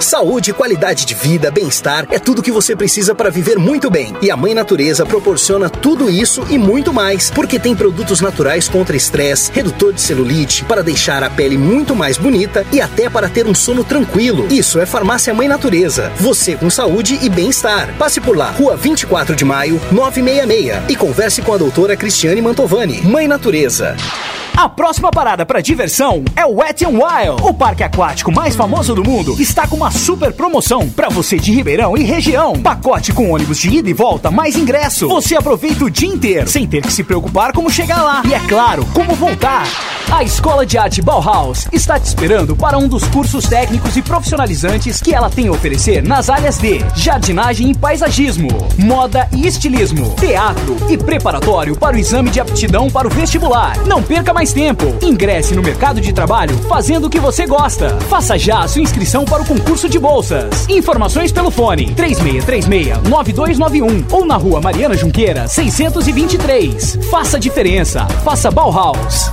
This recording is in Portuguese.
Saúde, qualidade de vida, bem-estar é tudo que você precisa para viver muito bem. E a Mãe Natureza proporciona tudo isso e muito mais, porque tem produtos naturais contra estresse, redutor de celulite, para deixar a pele muito mais bonita e até para ter um sono tranquilo. Isso é Farmácia Mãe Natureza. Você com saúde e bem-estar. Passe por lá, Rua 24 de Maio, 966 e converse com a doutora Cristiane Mantovani. Mãe Natureza. A próxima parada para diversão é o Wet n Wild. O parque aquático mais famoso do mundo está com uma super promoção para você de Ribeirão e região. Pacote com ônibus de ida e volta mais ingresso. Você aproveita o dia inteiro sem ter que se preocupar como chegar lá. E é claro, como voltar. A Escola de Arte Bauhaus está te esperando para um dos cursos técnicos e profissionalizantes que ela tem a oferecer nas áreas de jardinagem e paisagismo, moda e estilismo, teatro e preparatório para o exame de aptidão para o vestibular. Não perca mais tempo. Ingresse no mercado de trabalho fazendo o que você gosta. Faça já a sua inscrição para o concurso de bolsas. Informações pelo fone 3636-9291 ou na rua Mariana Junqueira, 623. Faça a diferença. Faça Bauhaus.